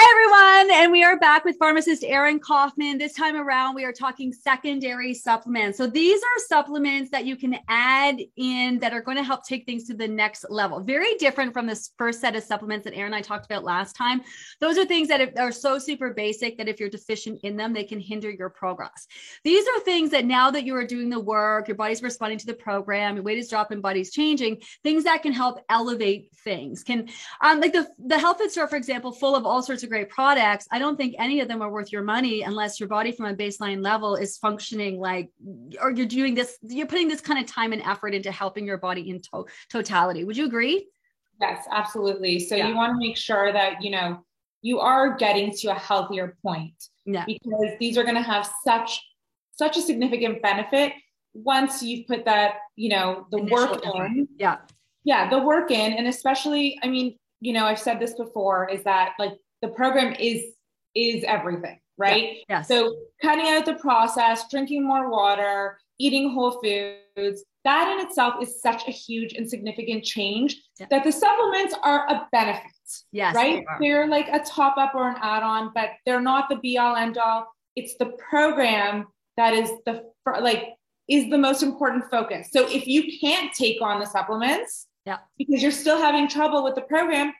Hi, everyone. And we are back with pharmacist Erin Kofman. This time around, we are talking secondary supplements. So, these are supplements that you can add in that are going to help take things to the next level. Very different from this first set of supplements that Erin and I talked about last time. Those are things that are so super basic that if you're deficient in them, they can hinder your progress. These are things that now that you are doing the work, your body's responding to the program, your weight is dropping, body's changing, things that can help elevate things. Can, um, like the, the health food store, for example, full of all sorts of great products, I don't think any of them are worth your money unless your body from a baseline level is functioning like, or you're doing this, you're putting this kind of time and effort into helping your body in to- totality. Would you agree? Yes, absolutely. So yeah. you want to make sure that, you know, you are getting to a healthier point yeah. because these are going to have such such a significant benefit once you've put that, you know, the Initial work in. Yeah. Yeah, the work in and especially, I mean, you know, I've said this before is that like the program is is everything, right? Yeah. So cutting out the process, drinking more water, eating whole foods, that in itself is such a huge and significant change yeah. that the supplements are a benefit. Yes. Right? They are like a top up or an add on, but they're not the be all end all. It's the program that is the like is the most important focus. So if you can't take on the supplements, yeah, because you're still having trouble with the program,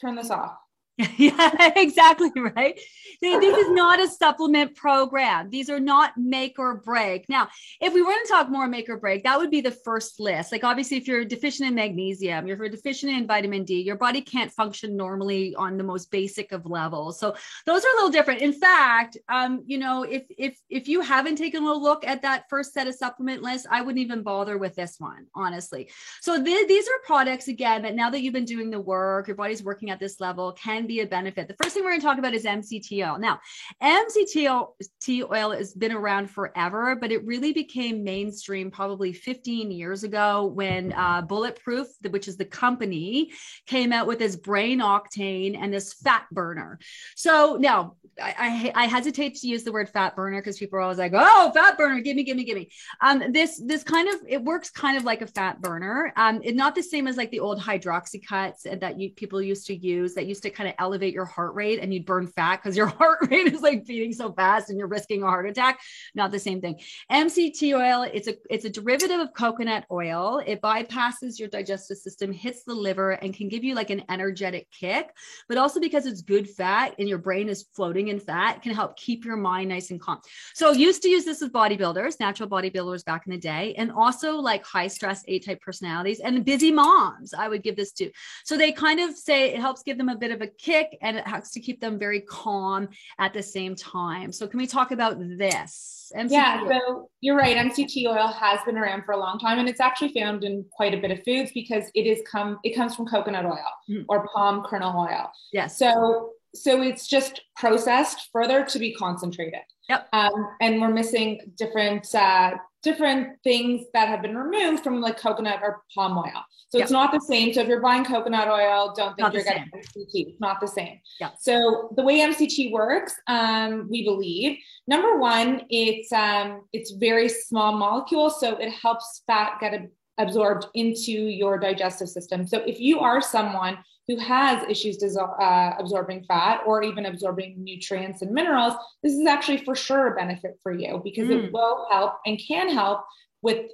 turn this off. yeah, exactly right. This is not a supplement program. These are not make or break. Now, if we were to talk more make or break, that would be the first list. Like, obviously, if you're deficient in magnesium, if you're deficient in vitamin D, your body can't function normally on the most basic of levels. So those are a little different. In fact, um, you know, if if if you haven't taken a look at that first set of supplement list, I wouldn't even bother with this one, honestly. So th- these are products again that now that you've been doing the work, your body's working at this level, can be a benefit. The first thing we're going to talk about is MCT oil. Now, MCT oil has been around forever, but it really became mainstream probably 15 years ago when uh, Bulletproof, which is the company, came out with this brain octane and this fat burner. So now I, I, I hesitate to use the word fat burner because people are always like, oh, fat burner, give me, give me, give me. Um, this this kind of it works kind of like a fat burner. Um, it's not the same as like the old hydroxycuts that you people used to use that used to kind of elevate your heart rate and you'd burn fat because your heart rate is like beating so fast and you're risking a heart attack. Not the same thing. MCT oil, it's a it's a derivative of coconut oil. It bypasses your digestive system, hits the liver, and can give you like an energetic kick. But also because it's good fat and your brain is floating in fat, can help keep your mind nice and calm. So used to use this with bodybuilders, natural bodybuilders back in the day, and also like high stress A type personalities and busy moms. I would give this to. So they kind of say it helps give them a bit of a kick and it has to keep them very calm at the same time. So can we talk about this? MCT yeah, oil? so you're right. MCT oil has been around for a long time, and it's actually found in quite a bit of foods because it is come it comes from coconut oil mm. or palm kernel oil. Yes. So so it's just processed further to be concentrated. Yep. Um, and we're missing different uh, different things that have been removed from like coconut or palm oil. So yep. it's not the same. So if you're buying coconut oil, don't think not you're getting MCT. It's not the same. Yeah. So the way MCT works, um, we believe, number one, it's um, it's very small molecule, so it helps fat get absorbed into your digestive system. So if you are someone who has issues uh, absorbing fat or even absorbing nutrients and minerals, this is actually for sure a benefit for you because mm. it will help and can help with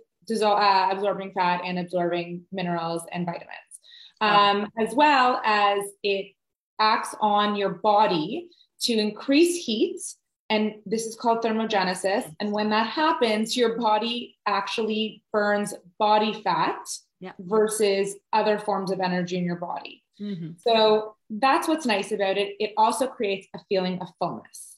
uh, absorbing fat and absorbing minerals and vitamins, um, as well as it acts on your body to increase heat. And this is called thermogenesis. And when that happens, your body actually burns body fat yeah. versus other forms of energy in your body. Mm-hmm. So that's what's nice about it. It also creates a feeling of fullness.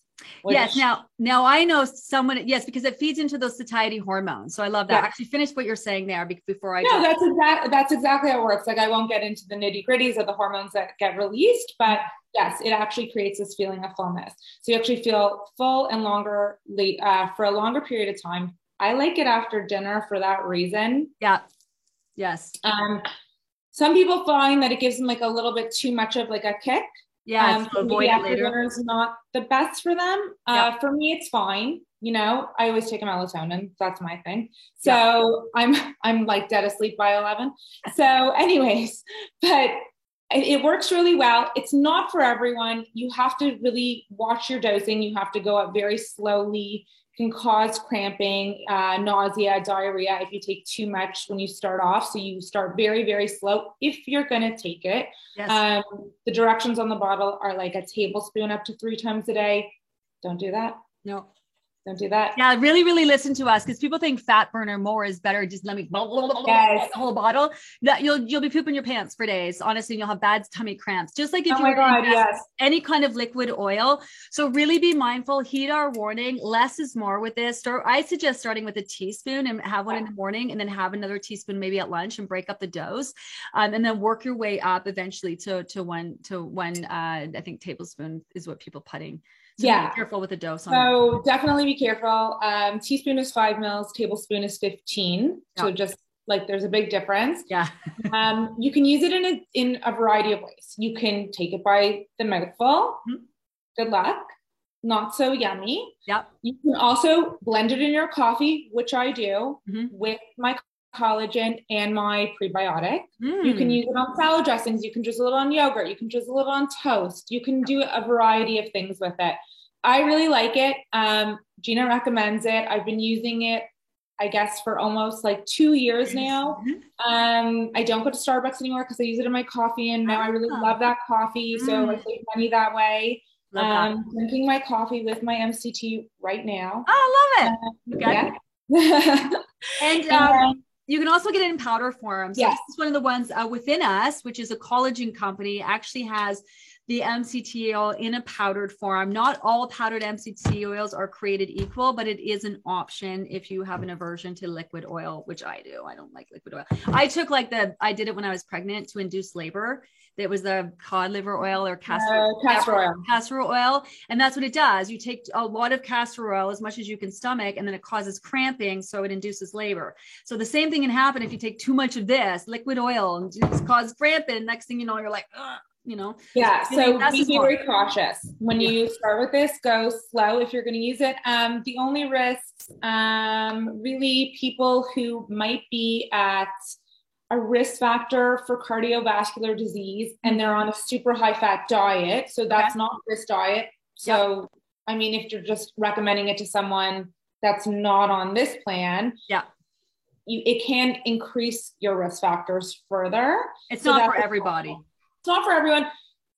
Yes. Now, now I know someone. Yes, because it feeds into those satiety hormones. So I love that. Yeah. Actually, finish what you're saying there before I. No, that's exactly that's exactly how it works. Like I won't get into the nitty gritties of the hormones that get released, but yes, it actually creates this feeling of fullness. So you actually feel full and longer uh, for a longer period of time. I like it after dinner for that reason. Yeah. Yes. Um, some people find that it gives them like a little bit too much of like a kick. Yeah, um, so avoid it later. Dinner is not the best for them. Uh, For me, it's fine. You know, I always take a melatonin. That's my thing. So I'm I'm like dead asleep by eleven. So, anyways, but it works really well. It's not for everyone. You have to really watch your dosing. You have to go up very slowly can cause cramping, uh, nausea, diarrhea if you take too much when you start off. So you start very, very slow if you're going to take it. Yes. Um, the directions on the bottle are like a tablespoon up to three times a day. Don't do that. No. Don't do that. Yeah, really, really listen to us because people think fat burner more is better. Just let me yes. the whole bottle. That you'll you'll be pooping your pants for days. Honestly, you'll have bad tummy cramps. Just like if oh you God, yes. any kind of liquid oil. So really be mindful. Heed our warning. Less is more with this. Start. I suggest starting with a teaspoon and have one in the morning, and then have another teaspoon maybe at lunch and break up the dose, um, and then work your way up eventually to to one to one. Uh, I think tablespoon is what people putting so yeah. careful with the dose. so definitely be careful. Um, teaspoon is five mils, tablespoon is 15. Yeah. So just like there's a big difference. Yeah. um, you can use it in a, in a variety of ways. You can take it by the mouthful. Mm-hmm. Good luck. Not so yummy. Yep. You can also blend it in your coffee, which I do mm-hmm. with my collagen and my prebiotic. Mm. You can mm. use it on salad dressings. You can drizzle it on yogurt. You can drizzle it on toast. You can do a variety of things with it. I really like it. Um, Gina recommends it. I've been using it, I guess, for almost like two years now. Mm-hmm. Um, I don't go to Starbucks anymore because I use it in my coffee, and now I really oh. love that coffee. Mm. So I save money that way. Um, drinking my coffee with my MCT right now. Oh, I love it. Uh, okay. Yeah. and um, you can also get it in powder form. So yes. this is one of the ones uh, Withinus, which is a collagen company, actually has the MCT oil in a powdered form. Not all powdered MCT oils are created equal, but it is an option if you have an aversion to liquid oil, which I do. I don't like liquid oil. I took like the, I did it when I was pregnant to induce labor. It was the cod liver oil or castor, uh, castor oil. Castor oil. And that's what it does. You take a lot of castor oil, as much as you can stomach, and then it causes cramping. So it induces labor. So the same thing can happen if you take too much of this liquid oil and just cause cramping. Next thing you know, you're like, Ugh you know yeah so be very cautious when you start with this go slow if you're going to use it um, the only risks um, really people who might be at a risk factor for cardiovascular disease and they're on a super high fat diet. So that's okay. not this diet. So, yep. I mean, if you're just recommending it to someone that's not on this plan, yeah, you, it can increase your risk factors further. It's so not for everybody. It's not for everyone.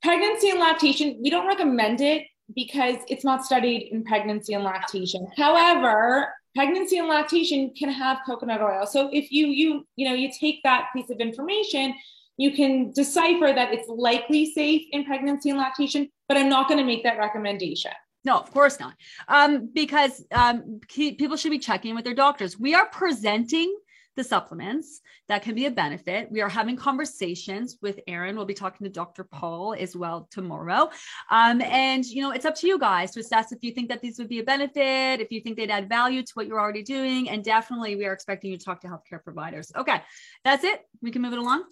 Pregnancy and lactation, we don't recommend it because it's not studied in pregnancy and lactation. However, pregnancy and lactation can have coconut oil. So if you you you know you take that piece of information, you can decipher that it's likely safe in pregnancy and lactation, but I'm not going to make that recommendation. No, of course not. Um, because um, people should be checking with their doctors. We are presenting the supplements that can be a benefit. We are having conversations with Erin. We'll be talking to Dr. Paul as well tomorrow. Um, and, you know, it's up to you guys to assess if you think that these would be a benefit, if you think they'd add value to what you're already doing. And definitely, we are expecting you to talk to healthcare providers. Okay, that's it. We can move it along.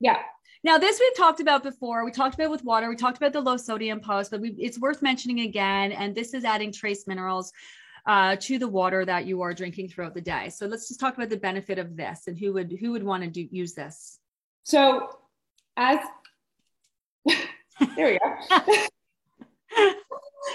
Yeah. Now, this we've talked about before. We talked about with water. We talked about the low sodium post, but we, it's worth mentioning again. And this is adding trace minerals uh, to the water that you are drinking throughout the day. So let's just talk about the benefit of this and who would who would want to do, use this. So, as there we go.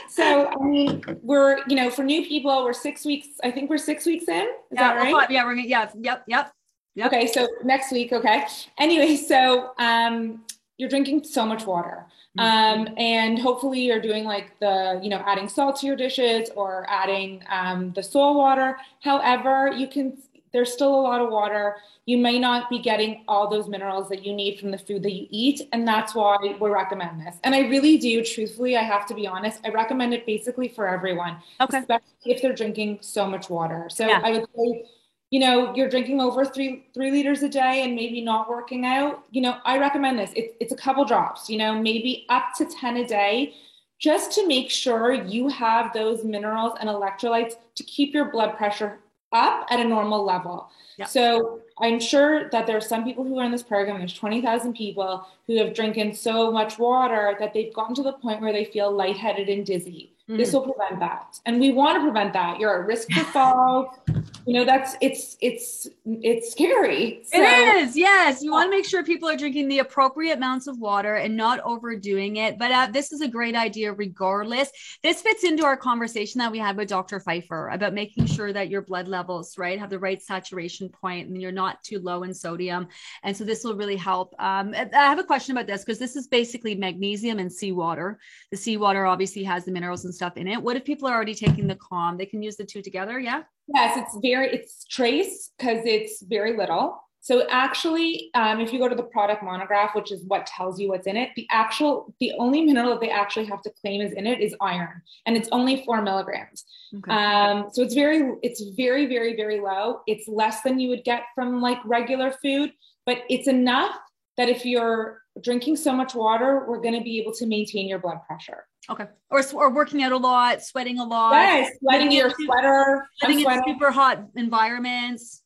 so I mean, we're you know for new people, we're six weeks. I think we're six weeks in. Is yeah, that right? yeah, we're yeah, yep, yep. Yep. Okay, so next week, okay. Anyway, so um, you're drinking so much water. Mm-hmm. Um, and hopefully you're doing like the, you know, adding salt to your dishes or adding um, the sole water. However, you can there's still a lot of water. You may not be getting all those minerals that you need from the food that you eat. And that's why we recommend this. And I really do, truthfully, I have to be honest, I recommend it basically for everyone, okay. especially if they're drinking so much water. So yeah. I would say, you know, you're drinking over three three liters a day and maybe not working out. You know, I recommend this. It, it's a couple drops. You know, maybe up to ten a day just to make sure you have those minerals and electrolytes to keep your blood pressure up at a normal level. Yep. So I'm sure that there are some people who are in this program, there's 20,000 people who have drinking so much water that they've gotten to the point where they feel lightheaded and dizzy. Mm. This will prevent that. And we want to prevent that. You're at risk for fall. you know, that's it's it's it's scary. So. It is. Yes. You want to make sure people are drinking the appropriate amounts of water and not overdoing it. But uh, this is a great idea regardless. This fits into our conversation that we had with Dr. Pfeiffer about making sure that your blood levels, right, have the right saturation point and you're not too low in sodium. And so this will really help. Um, I have a question about this because this is basically magnesium and seawater. The seawater obviously has the minerals and stuff in it. What if people are already taking the calm? They can use the two together. Yeah. Yes, it's very it's trace because it's very little. So actually, um, if you go to the product monograph, which is what tells you what's in it, the actual the only mineral that they actually have to claim is in it is iron, and it's only four milligrams. Okay. Um, so it's very it's very very very low. It's less than you would get from like regular food, but it's enough that if you're drinking so much water, we're going to be able to maintain your blood pressure. Okay. Or, or working out a lot, sweating a lot. Yes, sweating your sweater. Living in super hot environments.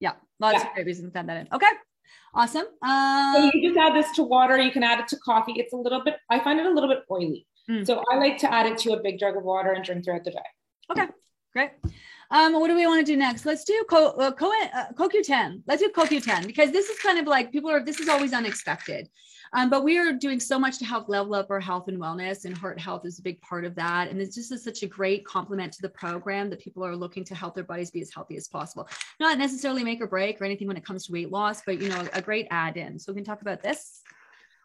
Yeah, lots yeah. of great reasons to add that in. Okay. Awesome. Um, so you can just add this to water. You can add it to coffee. It's a little bit, I find it a little bit oily. Mm. So I like to add it to a big jug of water and drink throughout the day. Okay, great. Um, what do we want to do next? Let's do co- uh, co- uh, CoQ10. Let's do CoQ10 because this is kind of like people are, this is always unexpected. Um, but we are doing so much to help level up our health and wellness, and heart health is a big part of that. And it's just such a great complement to the program that people are looking to help their bodies be as healthy as possible. Not necessarily make or break or anything when it comes to weight loss, but you know, a great add in. So we can talk about this.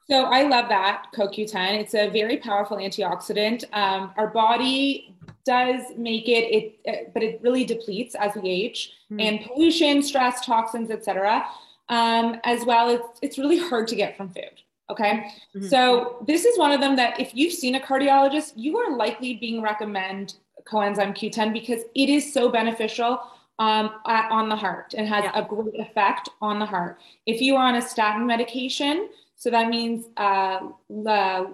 So I love that CoQ10. It's a very powerful antioxidant. Um, our body does make it, it, but it really depletes as we age, mm-hmm. and pollution, stress, toxins, etc. Um, as well, it's it's really hard to get from food. Okay. Mm-hmm. So this is one of them that if you've seen a cardiologist, you are likely being recommend coenzyme Q10 because it is so beneficial um, on the heart and has yeah. a great effect on the heart. If you are on a statin medication, so that means uh, the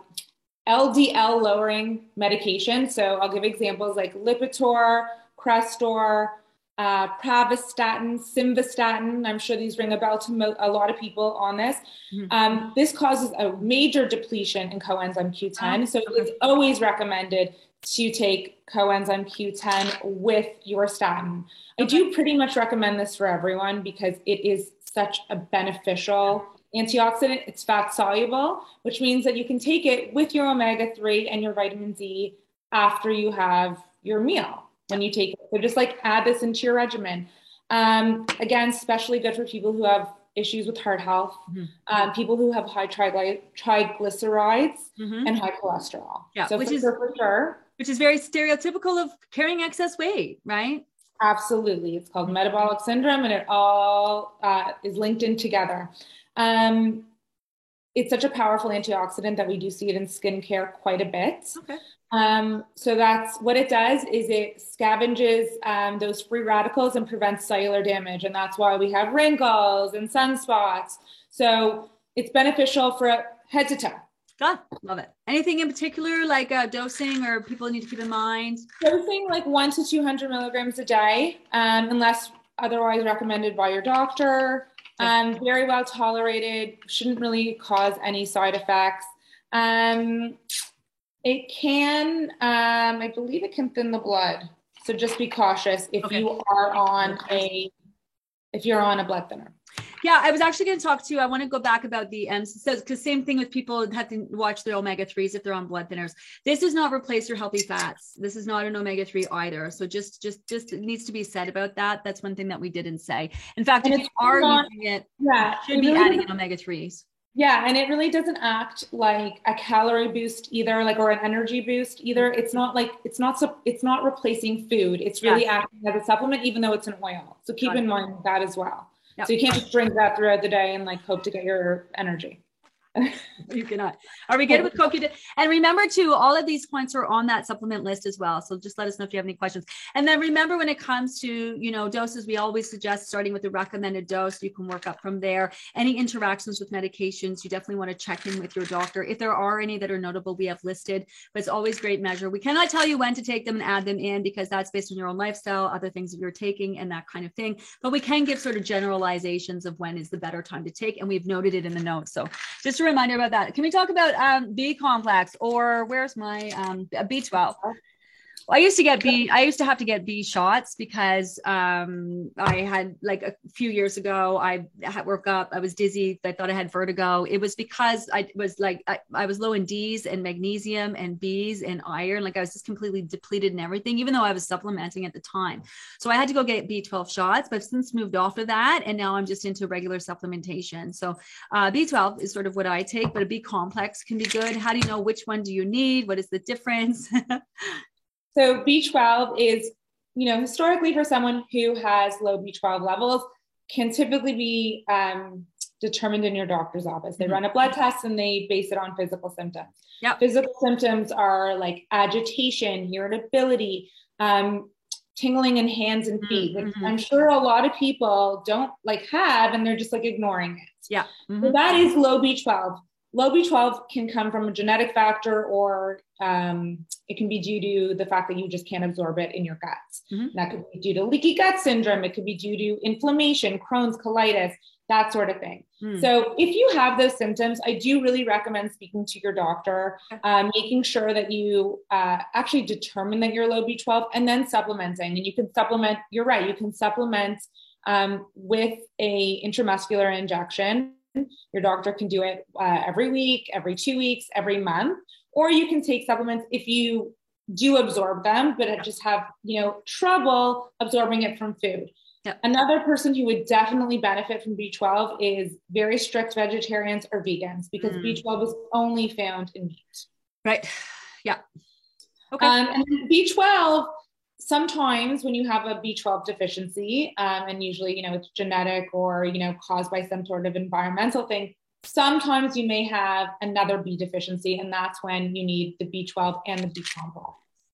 LDL lowering medication. So I'll give examples like Lipitor, Crestor, uh, pravastatin, simvastatin. I'm sure these ring a bell to mo- a lot of people on this. Mm-hmm. Um, this causes a major depletion in coenzyme Q10. Oh, so okay. it's always recommended to take coenzyme Q10 with your statin. Okay. I do pretty much recommend this for everyone because it is such a beneficial antioxidant. It's fat soluble, which means that you can take it with your omega 3 and your vitamin D after you have your meal when you take it. So just like add this into your regimen. Um, again, especially good for people who have issues with heart health, mm-hmm. um, people who have high trigly- triglycerides mm-hmm. and high cholesterol. Yeah, so which for is for sure. Which is very stereotypical of carrying excess weight, right? Absolutely. It's called metabolic syndrome and it all uh, is linked in together. Um, it's such a powerful antioxidant that we do see it in skincare quite a bit. Okay. Um, so that's what it does is it scavenges um, those free radicals and prevents cellular damage. And that's why we have wrinkles and sunspots. So it's beneficial for head to toe. God, love it. Anything in particular like uh, dosing or people need to keep in mind? Dosing like one to 200 milligrams a day, um, unless otherwise recommended by your doctor. Um, very well tolerated, shouldn't really cause any side effects. Um, it can, um, I believe it can thin the blood. So just be cautious if okay. you are on a, if you're on a blood thinner. Yeah, I was actually going to talk to you. I want to go back about the um, so because same thing with people have to watch their omega threes if they're on blood thinners. This does not replace your healthy fats. This is not an omega three either. So just just just it needs to be said about that. That's one thing that we didn't say. In fact, and if you are not, using it, yeah, should be really adding in omega threes. Yeah, and it really doesn't act like a calorie boost either, like or an energy boost either. It's not like it's not so it's not replacing food. It's really yes. acting as a supplement, even though it's an oil. So keep in mind that as well. Yep. So you can't just drink that throughout the day and like hope to get your energy. you cannot. Are we good oh. with CoQ10? And remember too, all of these points are on that supplement list as well. So just let us know if you have any questions. And then remember when it comes to, you know, doses, we always suggest starting with the recommended dose. You can work up from there. Any interactions with medications, you definitely want to check in with your doctor. If there are any that are notable, we have listed, but it's always great measure. We cannot tell you when to take them and add them in because that's based on your own lifestyle, other things that you're taking and that kind of thing. But we can give sort of generalizations of when is the better time to take. And we've noted it in the notes. So just a reminder about that. Can we talk about um, B complex or where's my um, B12? I used to get B. I used to have to get B shots because um, I had like a few years ago. I had woke up. I was dizzy. I thought I had vertigo. It was because I was like I, I was low in D's and magnesium and B's and iron. Like I was just completely depleted in everything, even though I was supplementing at the time. So I had to go get B12 shots. But I've since moved off of that, and now I'm just into regular supplementation. So uh, B12 is sort of what I take, but a B complex can be good. How do you know which one do you need? What is the difference? So B12 is, you know, historically for someone who has low B12 levels, can typically be um, determined in your doctor's office. They mm-hmm. run a blood test and they base it on physical symptoms. Yep. Physical symptoms are like agitation, irritability, um, tingling in hands and feet, which mm-hmm. I'm sure a lot of people don't like have and they're just like ignoring it. Yeah. Mm-hmm. So that is low B12. Low B12 can come from a genetic factor or um, it can be due to the fact that you just can't absorb it in your guts. Mm-hmm. That could be due to leaky gut syndrome. It could be due to inflammation, Crohn's, colitis, that sort of thing. Mm. So, if you have those symptoms, I do really recommend speaking to your doctor, um, making sure that you uh, actually determine that you're low B12 and then supplementing. And you can supplement, you're right, you can supplement um, with a intramuscular injection your doctor can do it uh, every week, every two weeks, every month, or you can take supplements if you do absorb them, but just have you know trouble absorbing it from food. Another person who would definitely benefit from B12 is very strict vegetarians or vegans because mm. B12 is only found in meat. Right. Yeah. Okay. Um, and B12 sometimes when you have a B12 deficiency, um, and usually, you know, it's genetic or, you know, caused by some sort of environmental thing, sometimes you may have another B deficiency, and that's when you need the B12 and the B complex.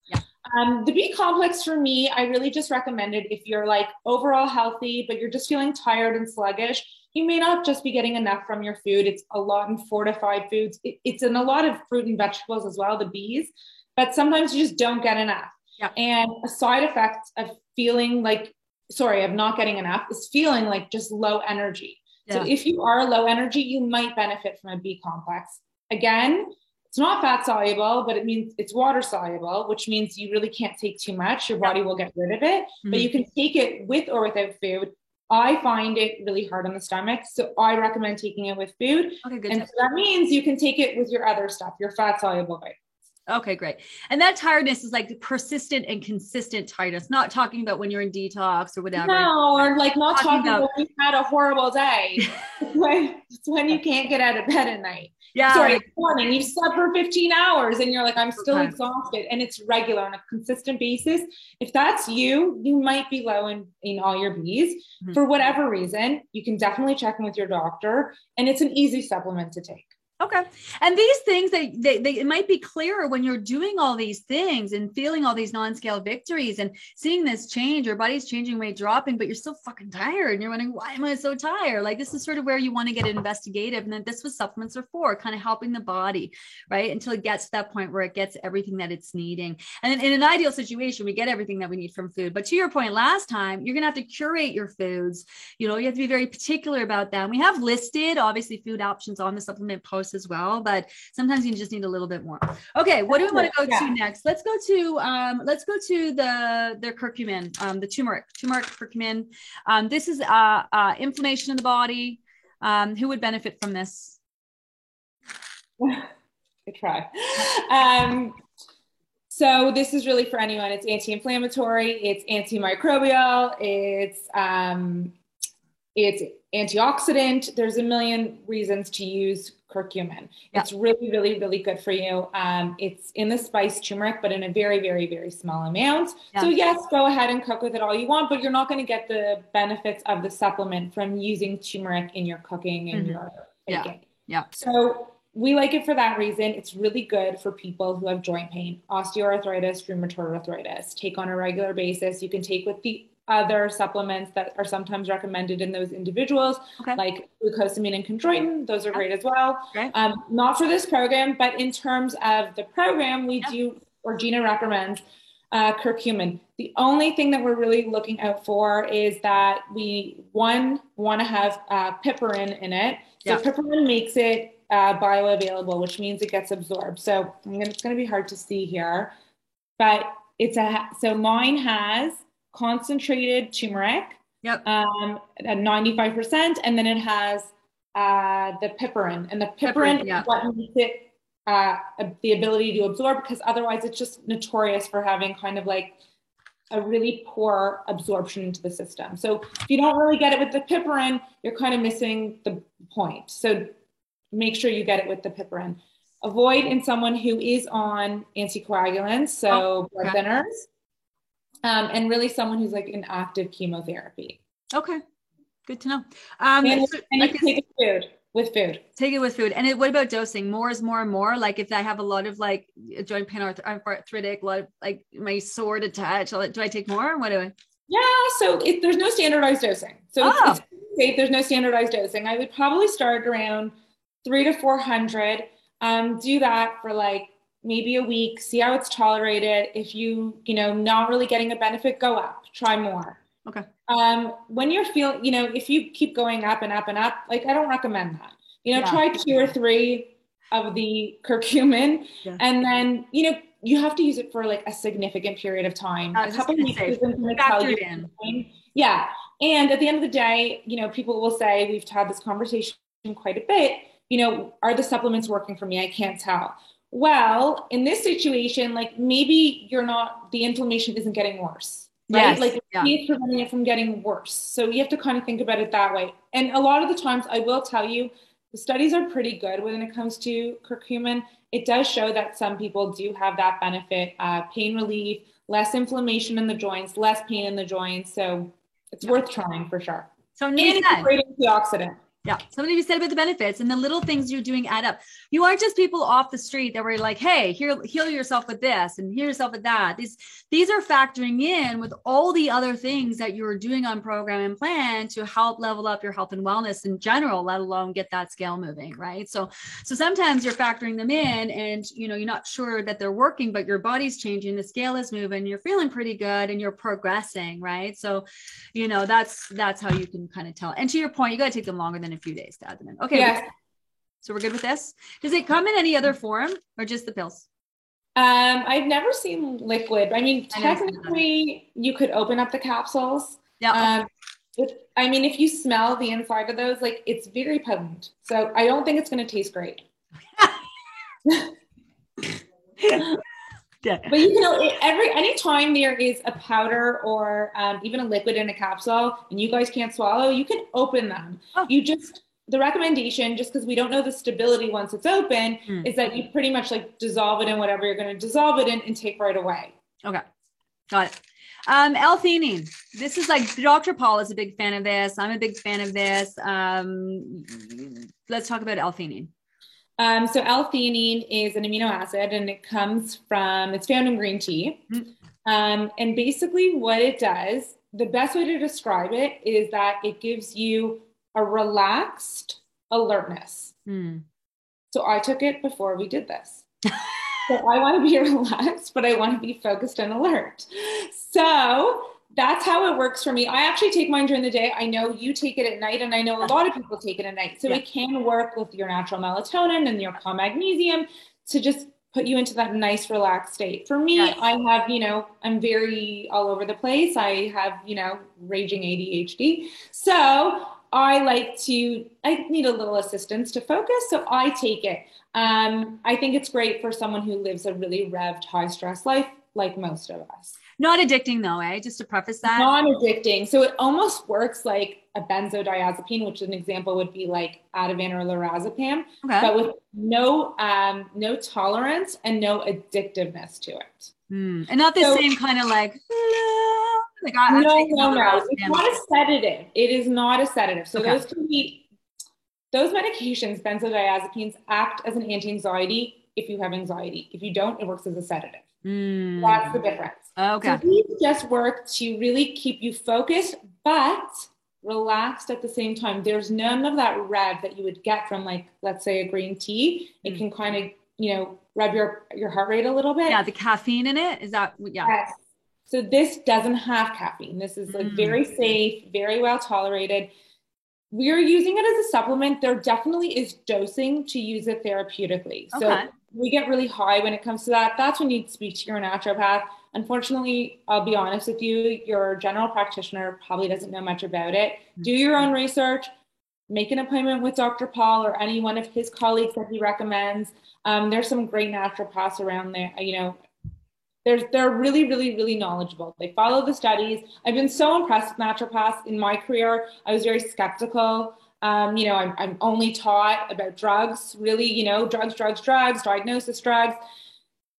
Yeah. Um, the B complex for me, I really just recommended if you're like overall healthy, but you're just feeling tired and sluggish, you may not just be getting enough from your food. It's a lot in fortified foods. It, it's in a lot of fruit and vegetables as well, the Bs, but sometimes you just don't get enough. Yeah. And a side effect of feeling like, sorry, of not getting enough is feeling like just low energy. Yeah. So if you are low energy, you might benefit from a B complex. Again, it's not fat soluble, but it means it's water soluble, which means you really can't take too much. Your body will get rid of it, mm-hmm. but you can take it with or without food. I find it really hard on the stomach. So I recommend taking it with food. Okay, good. And so that means you can take it with your other stuff, your fat soluble vitamins. Okay, great. And that tiredness is like persistent and consistent tiredness, not talking about when you're in detox or whatever. No, or like not talking, talking about when you had a horrible day. it's, when, it's when you can't get out of bed at night. Yeah. Sorry, morning. You've slept for 15 hours and you're like, I'm still okay. exhausted. And it's regular on a consistent basis. If that's you, you might be low in, in all your Bs. Mm-hmm. For whatever reason, you can definitely check in with your doctor. And it's an easy supplement to take. Okay. And these things they, they, they it might be clearer when you're doing all these things and feeling all these non-scale victories and seeing this change, your body's changing, weight dropping, but you're still fucking tired. And you're wondering, why am I so tired? Like this is sort of where you want to get investigative. And then this was supplements are for kind of helping the body, right? Until it gets to that point where it gets everything that it's needing. And in, in an ideal situation, we get everything that we need from food. But to your point last time, you're gonna have to curate your foods. You know, you have to be very particular about that. And we have listed obviously food options on the supplement post as well, but sometimes you just need a little bit more. Okay, what do we want to go yeah. to next? Let's go to um, let's go to the the curcumin, um, the turmeric, turmeric curcumin. Um, this is uh, uh, inflammation in the body. Um, who would benefit from this? Good try. Um, so this is really for anyone. It's anti-inflammatory. It's antimicrobial. It's um, it's antioxidant. There's a million reasons to use curcumin. Yeah. It's really, really, really good for you. Um, it's in the spice turmeric, but in a very, very, very small amount. Yeah. So yes, go ahead and cook with it all you want, but you're not going to get the benefits of the supplement from using turmeric in your cooking and mm-hmm. your baking. Yeah. yeah. So we like it for that reason. It's really good for people who have joint pain, osteoarthritis, rheumatoid arthritis. Take on a regular basis. You can take with the other supplements that are sometimes recommended in those individuals, okay. like glucosamine and chondroitin. Those are great as well. Okay. Um, not for this program, but in terms of the program, we yeah. do, or Gina recommends, uh, curcumin. The only thing that we're really looking out for is that we, one, want to have uh, piperine in it. So yeah. piperine makes it uh, bioavailable, which means it gets absorbed. So gonna, it's going to be hard to see here, but it's a, so mine has concentrated turmeric yep. um, at 95%. And then it has uh, the piperine. And the piperine, piperine yeah. is what makes it uh, the ability to absorb because otherwise it's just notorious for having kind of like a really poor absorption into the system. So if you don't really get it with the piperine, you're kind of missing the point. So make sure you get it with the piperine. Avoid in someone who is on anticoagulants, so oh, blood thinners um, and really someone who's like in active chemotherapy. Okay, good to know. Um, and, so, and you can take it food with food. Take it with food. And it, what about dosing? More is more and more. Like if I have a lot of like joint pain or arthritic, a lot of like my sore to touch, do I take more? What do I? Yeah, so it, there's no standardized dosing. So oh. it's, it's there's no standardized dosing. I would probably start around three to 400. Um, do that for like maybe a week, see how it's tolerated. If you, you know, not really getting a benefit, go up, try more. Okay. Um, when you're feeling, you know, if you keep going up and up and up, like I don't recommend that. You know, yeah. try two or three of the curcumin, yeah. and then you know you have to use it for like a significant period of time. A couple weeks isn't going to tell you. In. Yeah, and at the end of the day, you know, people will say we've had this conversation quite a bit. You know, are the supplements working for me? I can't tell well, in this situation, like maybe you're not, the inflammation isn't getting worse. Right. Yes, like yeah. it's preventing it from getting worse. So you have to kind of think about it that way. And a lot of the times I will tell you, the studies are pretty good when it comes to curcumin. It does show that some people do have that benefit, uh, pain relief, less inflammation in the joints, less pain in the joints. So it's worth trying for sure. So and it's a great antioxidant. Yeah. Something you said about the benefits and the little things you're doing add up. You aren't just people off the street that were like, hey, here, heal yourself with this and heal yourself with that. These, these are factoring in with all the other things that you're doing on program and plan to help level up your health and wellness in general, let alone get that scale moving. Right. So, so sometimes you're factoring them in and, you know, you're not sure that they're working, but your body's changing, the scale is moving, you're feeling pretty good and you're progressing. Right. So, you know, that's, that's how you can kind of tell. And to your point, you got to take them longer than a few days to add them in. Okay. Yeah. So we're good with this. Does it come in any other form or just the pills? Um, I've never seen liquid. I mean, technically, you could open up the capsules. Yeah. Um, if, I mean, if you smell the inside of those, like it's very potent. So I don't think it's going to taste great. yeah. But you know, every anytime there is a powder or um, even a liquid in a capsule, and you guys can't swallow, you can open them. Oh. You just the recommendation, just because we don't know the stability once it's open, mm. is that you pretty much like dissolve it in whatever you're going to dissolve it in and take right away. Okay, got it. Um, L-theanine. This is like Dr. Paul is a big fan of this. I'm a big fan of this. Um, let's talk about L-theanine. Um, so L-theanine is an amino acid, and it comes from it's found in green tea. Mm. Um, and basically, what it does, the best way to describe it is that it gives you a relaxed alertness. Mm. So I took it before we did this. so I want to be relaxed, but I want to be focused and alert. So that's how it works for me. I actually take mine during the day. I know you take it at night, and I know a lot of people take it at night. So yeah. it can work with your natural melatonin and your calm magnesium to just put you into that nice relaxed state. For me, yes. I have, you know, I'm very all over the place. I have, you know, raging ADHD. So I like to, I need a little assistance to focus, so I take it. Um, I think it's great for someone who lives a really revved, high stress life, like most of us. Not addicting though, eh? Just to preface that. Non addicting. So it almost works like a benzodiazepine, which an example would be like Ativan or lorazepam, Okay. but with no um, no tolerance and no addictiveness to it. Mm. And not the So- same kind of like, like I, no, no, no. It's not a sedative. It is not a sedative. So Okay. those can be those medications, benzodiazepines, act as an anti-anxiety if you have anxiety. If you don't, it works as a sedative. Mm. That's the difference. Okay. So these just work to really keep you focused, but relaxed at the same time. There's none of that rev that you would get from like, let's say a green tea. It Mm. can kind of, you know, rev your your heart rate a little bit. Yeah, the caffeine in it is that yeah. Yes. So this doesn't have caffeine. This is like Mm. very safe, very well tolerated. We're using it as a supplement. There definitely is dosing to use it therapeutically. So Okay. We get really high when it comes to that. That's when you speak to your naturopath. Unfortunately, I'll be honest with you, your general practitioner probably doesn't know much about it. Do your own research. Make an appointment with Dr. Paul or any one of his colleagues that he recommends. Um, there's some great naturopaths around there. You know, there's they're really, really, really knowledgeable. They follow the studies. I've been so impressed with naturopaths in my career. I was very skeptical. Um, you know, I'm, I'm only taught about drugs, really, you know, drugs, drugs, drugs, diagnosis drugs.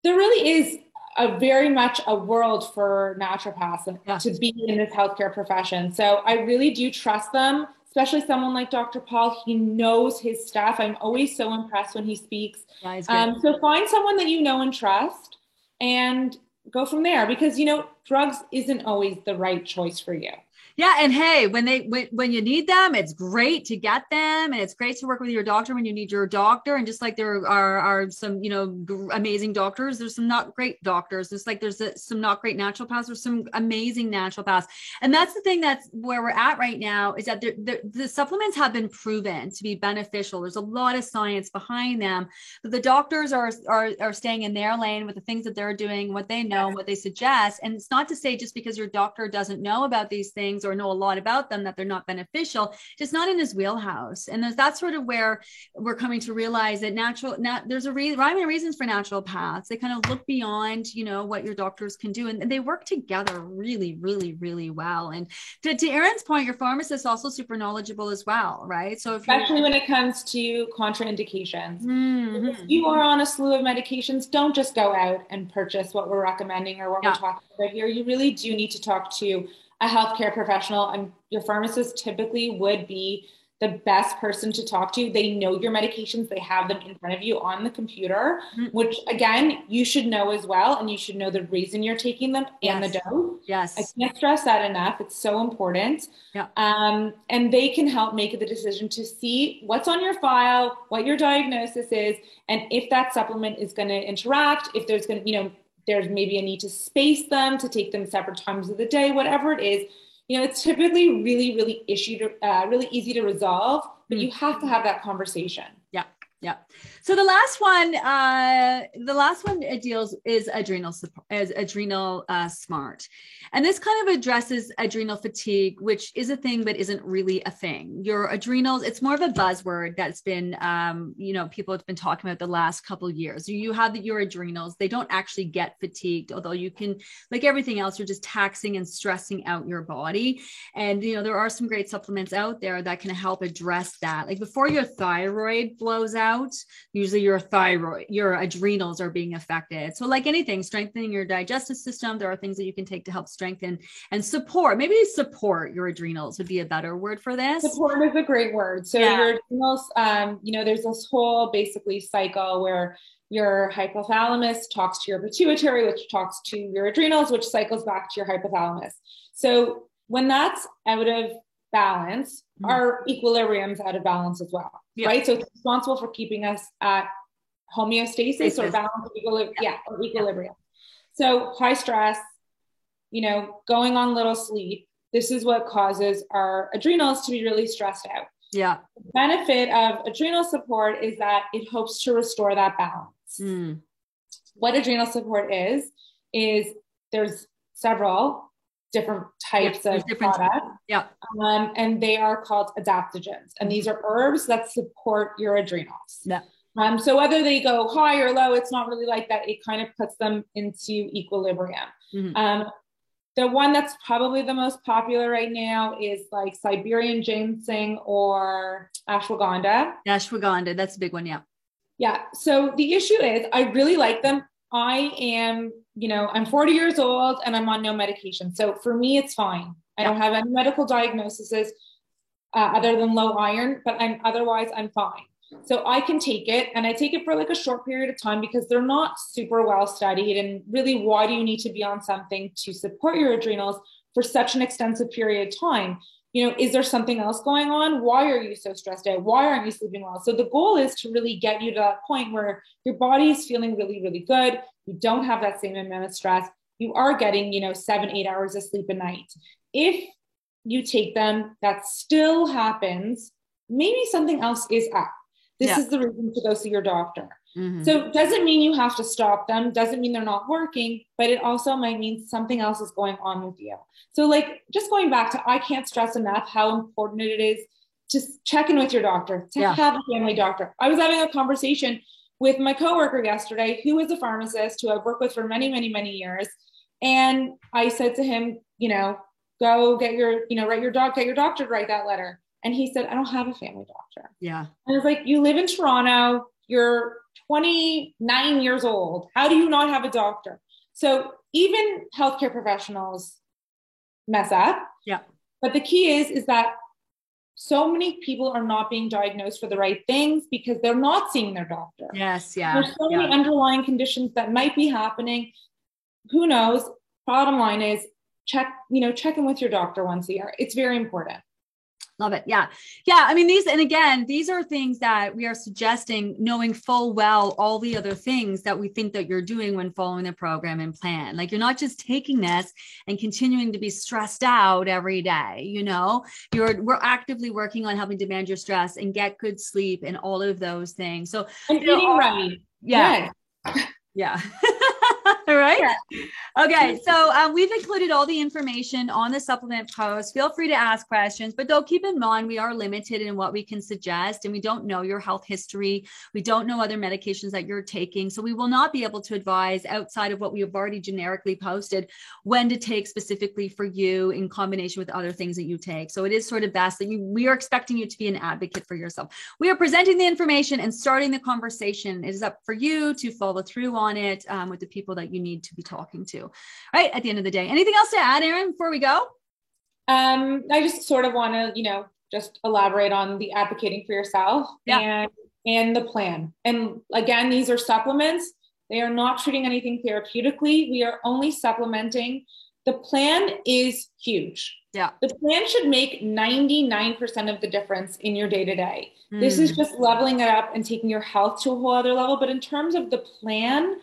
There really is a very much a world for naturopaths Yeah. to be in this healthcare profession. So I really do trust them, especially someone like Dr. Paul. He knows his stuff. I'm always so impressed when he speaks. Yeah. Um, so find someone that you know and trust and go from there because you know drugs isn't always the right choice for you. Yeah, and hey, when they when, when you need them, it's great to get them, and it's great to work with your doctor when you need your doctor. And just like there are are some you know gr- amazing doctors, there's some not great doctors. Just like there's a, some not great naturopaths, there's some amazing naturopaths. And that's the thing that's where we're at right now is that the, the, the supplements have been proven to be beneficial. There's a lot of science behind them, but the doctors are are are staying in their lane with the things that they're doing, what they know, what they suggest. And it's not to say just because your doctor doesn't know about these things or know a lot about them that they're not beneficial. Just not in his wheelhouse. And there's, that's sort of where we're coming to realize that natural, nat, there's a re- rhyme and reasons for naturopaths. They kind of look beyond, you know, what your doctors can do, and, and they work together really, really, really well. And to, to Erin's point, your pharmacist is also super knowledgeable as well, right? So if Especially when it comes to contraindications. Mhm. If you are on a slew of medications, don't just go out and purchase what we're recommending or what Yeah. we're talking about here. You really do need to talk to a healthcare professional, and your pharmacist typically would be the best person to talk to. They know your medications, they have them in front of you on the computer, Mhm. which again, you should know as well. And you should know the reason you're taking them and the dose. Yes. I can't stress that enough. It's so important. Yeah. Um, and they can help make the decision to see what's on your file, what your diagnosis is, and if that supplement is going to interact, if there's going to, you know, there's maybe a need to space them, to take them separate times of the day, whatever it is. You know, it's typically really, really issue to, uh, really easy to resolve, but Mm. you have to have that conversation. Yeah, yeah. So the last one, uh, the last one it deals is adrenal is adrenal uh, smart, and this kind of addresses adrenal fatigue, which is a thing but isn't really a thing. Your adrenals, it's more of a buzzword that's been, um, you know, people have been talking about the last couple years. You have your adrenals; they don't actually get fatigued, although you can, like everything else, you're just taxing and stressing out your body. And you know, there are some great supplements out there that can help address that. Like before your thyroid blows out, usually your thyroid, your adrenals are being affected. So, like anything, strengthening your digestive system, there are things that you can take to help strengthen and support. Maybe support your adrenals would be a better word for this. Support is a great word. So Yeah. your adrenals, um, you know, there's this whole basically cycle where your hypothalamus talks to your pituitary, which talks to your adrenals, which cycles back to your hypothalamus. So when that's out of balance, Mhm. our equilibrium's out of balance as well, Yeah. right? So it's responsible for keeping us at homeostasis or balance, equilib- yeah, or equilibrium. So high stress, you know, going on little sleep, this is what causes our adrenals to be really stressed out. Yeah. The benefit of adrenal support is that it hopes to restore that balance. Mm. What adrenal support is, is there's several different types there's of products. Yeah. Um, and they are called adaptogens. And these are herbs that support your adrenals. Yeah. Um, so whether they go high or low, it's not really like that. It kind of puts them into equilibrium. Mhm. Um, the one that's probably the most popular right now is like Siberian ginseng or ashwagandha. Ashwagandha, that's a big one, yeah. Yeah. So the issue is, I really like them. I am, you know, I'm 40 years old and I'm on no medication. So for me, it's fine. I don't have any medical diagnoses uh, other than low iron, but I'm otherwise I'm fine. So I can take it and I take it for like a short period of time because they're not super well studied. And really, why do you need to be on something to support your adrenals for such an extensive period of time? You know, is there something else going on? Why are you so stressed out? Why aren't you sleeping well? So the goal is to really get you to that point where your body is feeling really, really good. You don't have that same amount of stress. You are getting, you know, seven, eight hours of sleep a night. If you take them, that still happens, maybe something else is up this yeah. is the reason to go see your doctor. Mm-hmm. So doesn't mean you have to stop them, doesn't mean they're not working, but it also might mean something else is going on with you. So like just going back to I can't stress enough how important it is to check in with your doctor, to yeah. have a family doctor. I was having a conversation with my coworker yesterday who is a pharmacist who I've worked with for many, many, many years. And I said to him, you know, go get your, you know, write your doc, get your doctor to write that letter. And he said, I don't have a family doctor. Yeah. And I was like, You live in Toronto, you're 29 years old. How do you not have a doctor? So even healthcare professionals mess up. Yeah. But the key is, is that so many people are not being diagnosed for the right things because they're not seeing their doctor. Yes, yeah. There's so yeah. many underlying conditions that might be happening. Who knows? Bottom line is check, you know, check in with your doctor once a year. It's very important. Love it. Yeah. Yeah. I mean, these, and again, these are things that we are suggesting knowing full well all the other things that we think that you're doing when following the program and plan. Like you're not just taking this and continuing to be stressed out every day, you know, you're, we're actively working on helping to manage your stress and get good sleep and all of those things. So, and eating right. Yeah. yeah. Yeah. right? Yeah. Okay. So um, we've included all the information on the supplement post. Feel free to ask questions, but though keep in mind we are limited in what we can suggest and we don't know your health history. We don't know other medications that you're taking. So we will not be able to advise outside of what we have already generically posted when to take specifically for you in combination with other things that you take. So it is sort of best that you, we are expecting you to be an advocate for yourself. We are presenting the information and starting the conversation. It is up for you to follow through on it um, with the people that you need to be talking to, right? At the end of the day. Anything else to add, Erin, before we go? Um, I just sort of want to, you know, just elaborate on the advocating for yourself yeah. and and the plan. And again, these are supplements. They are not treating anything therapeutically. We are only supplementing. The plan is huge. Yeah. The plan should make 99% of the difference in your day to day. This is hmm. just leveling it up and taking your health to a whole other level. But in terms of the plan,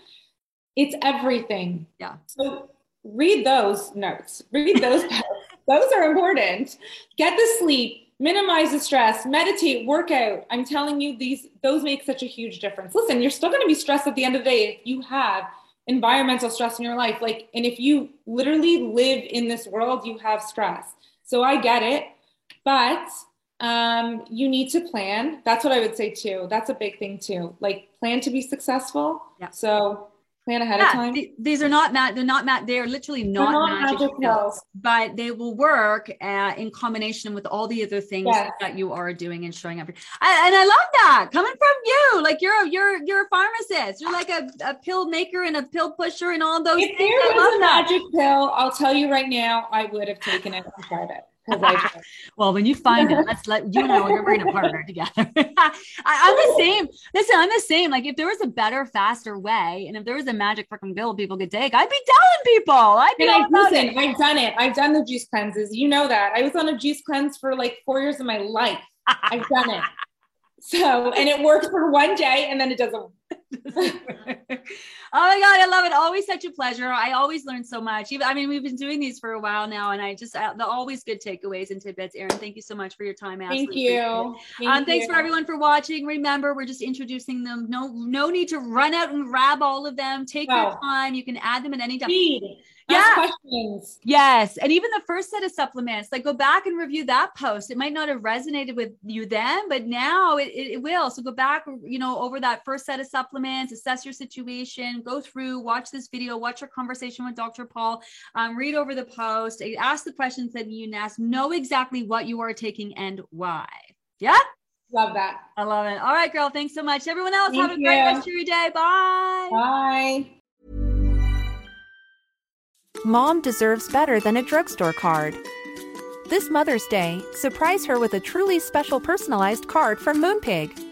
it's everything. Yeah. So read those notes, read those those are important. Get the sleep, minimize the stress, meditate, workout. I'm telling you, these those make such a huge difference. Listen, you're still going to be stressed at the end of the day if you have environmental stress in your life. Like, and if you literally live in this world, you have stress. So I get it, but um, you need to plan. That's what I would say too. That's a big thing too. Like, plan to be successful. Yeah. So plan ahead yeah, of time. Th- these are not mat. They're not mat. They are literally not, not magic, magic pills, pills, but they will work uh, in combination with all the other things yes. that you are doing and showing up. I, and I love that coming from you. Like you're a, you're you're a pharmacist. You're like a, a pill maker and a pill pusher and all those if things. If there was a magic pill, I'll tell you right now, I would have taken it and tried it. well, when you find it, let's let you and I we're going to partner together. I, am the same. Listen, I'm the same. Like if there was a better, faster way, and if there was a magic freaking pill people could take, I'd be telling people. I'd be I, listen. It. I've done it. I've done the juice cleanses. You know that. I was on a juice cleanse for like four years of my life. I've done it. So, and it works for one day, and then it doesn't. Oh my God, I love it. Always such a pleasure. I always learn so much. Even, I mean, we've been doing these for a while now, and I just, uh, the always good takeaways and tidbits. Erin, thank you so much for your time. Thank you. Thank um, thanks you. for everyone for watching. Remember, we're just introducing them. No, no need to run out and grab all of them. Take your time. You can add them at any time. Ask questions. Yes. And even the first set of supplements, like go back and review that post. It might not have resonated with you then, but now it, it, it, will. So go back, you know, over that first set of supplements, assess your situation, go through, watch this video, watch our conversation with Dr. Paul, um, read over the post, ask the questions that you ask, know exactly what you are taking and why. Yeah. Love that. I love it. All right, girl. Thanks so much. Everyone else, Thank have a you. great rest of your day. Bye. Bye. Mom deserves better than a drugstore card. This Mother's Day, surprise her with a truly special personalized card from Moonpig.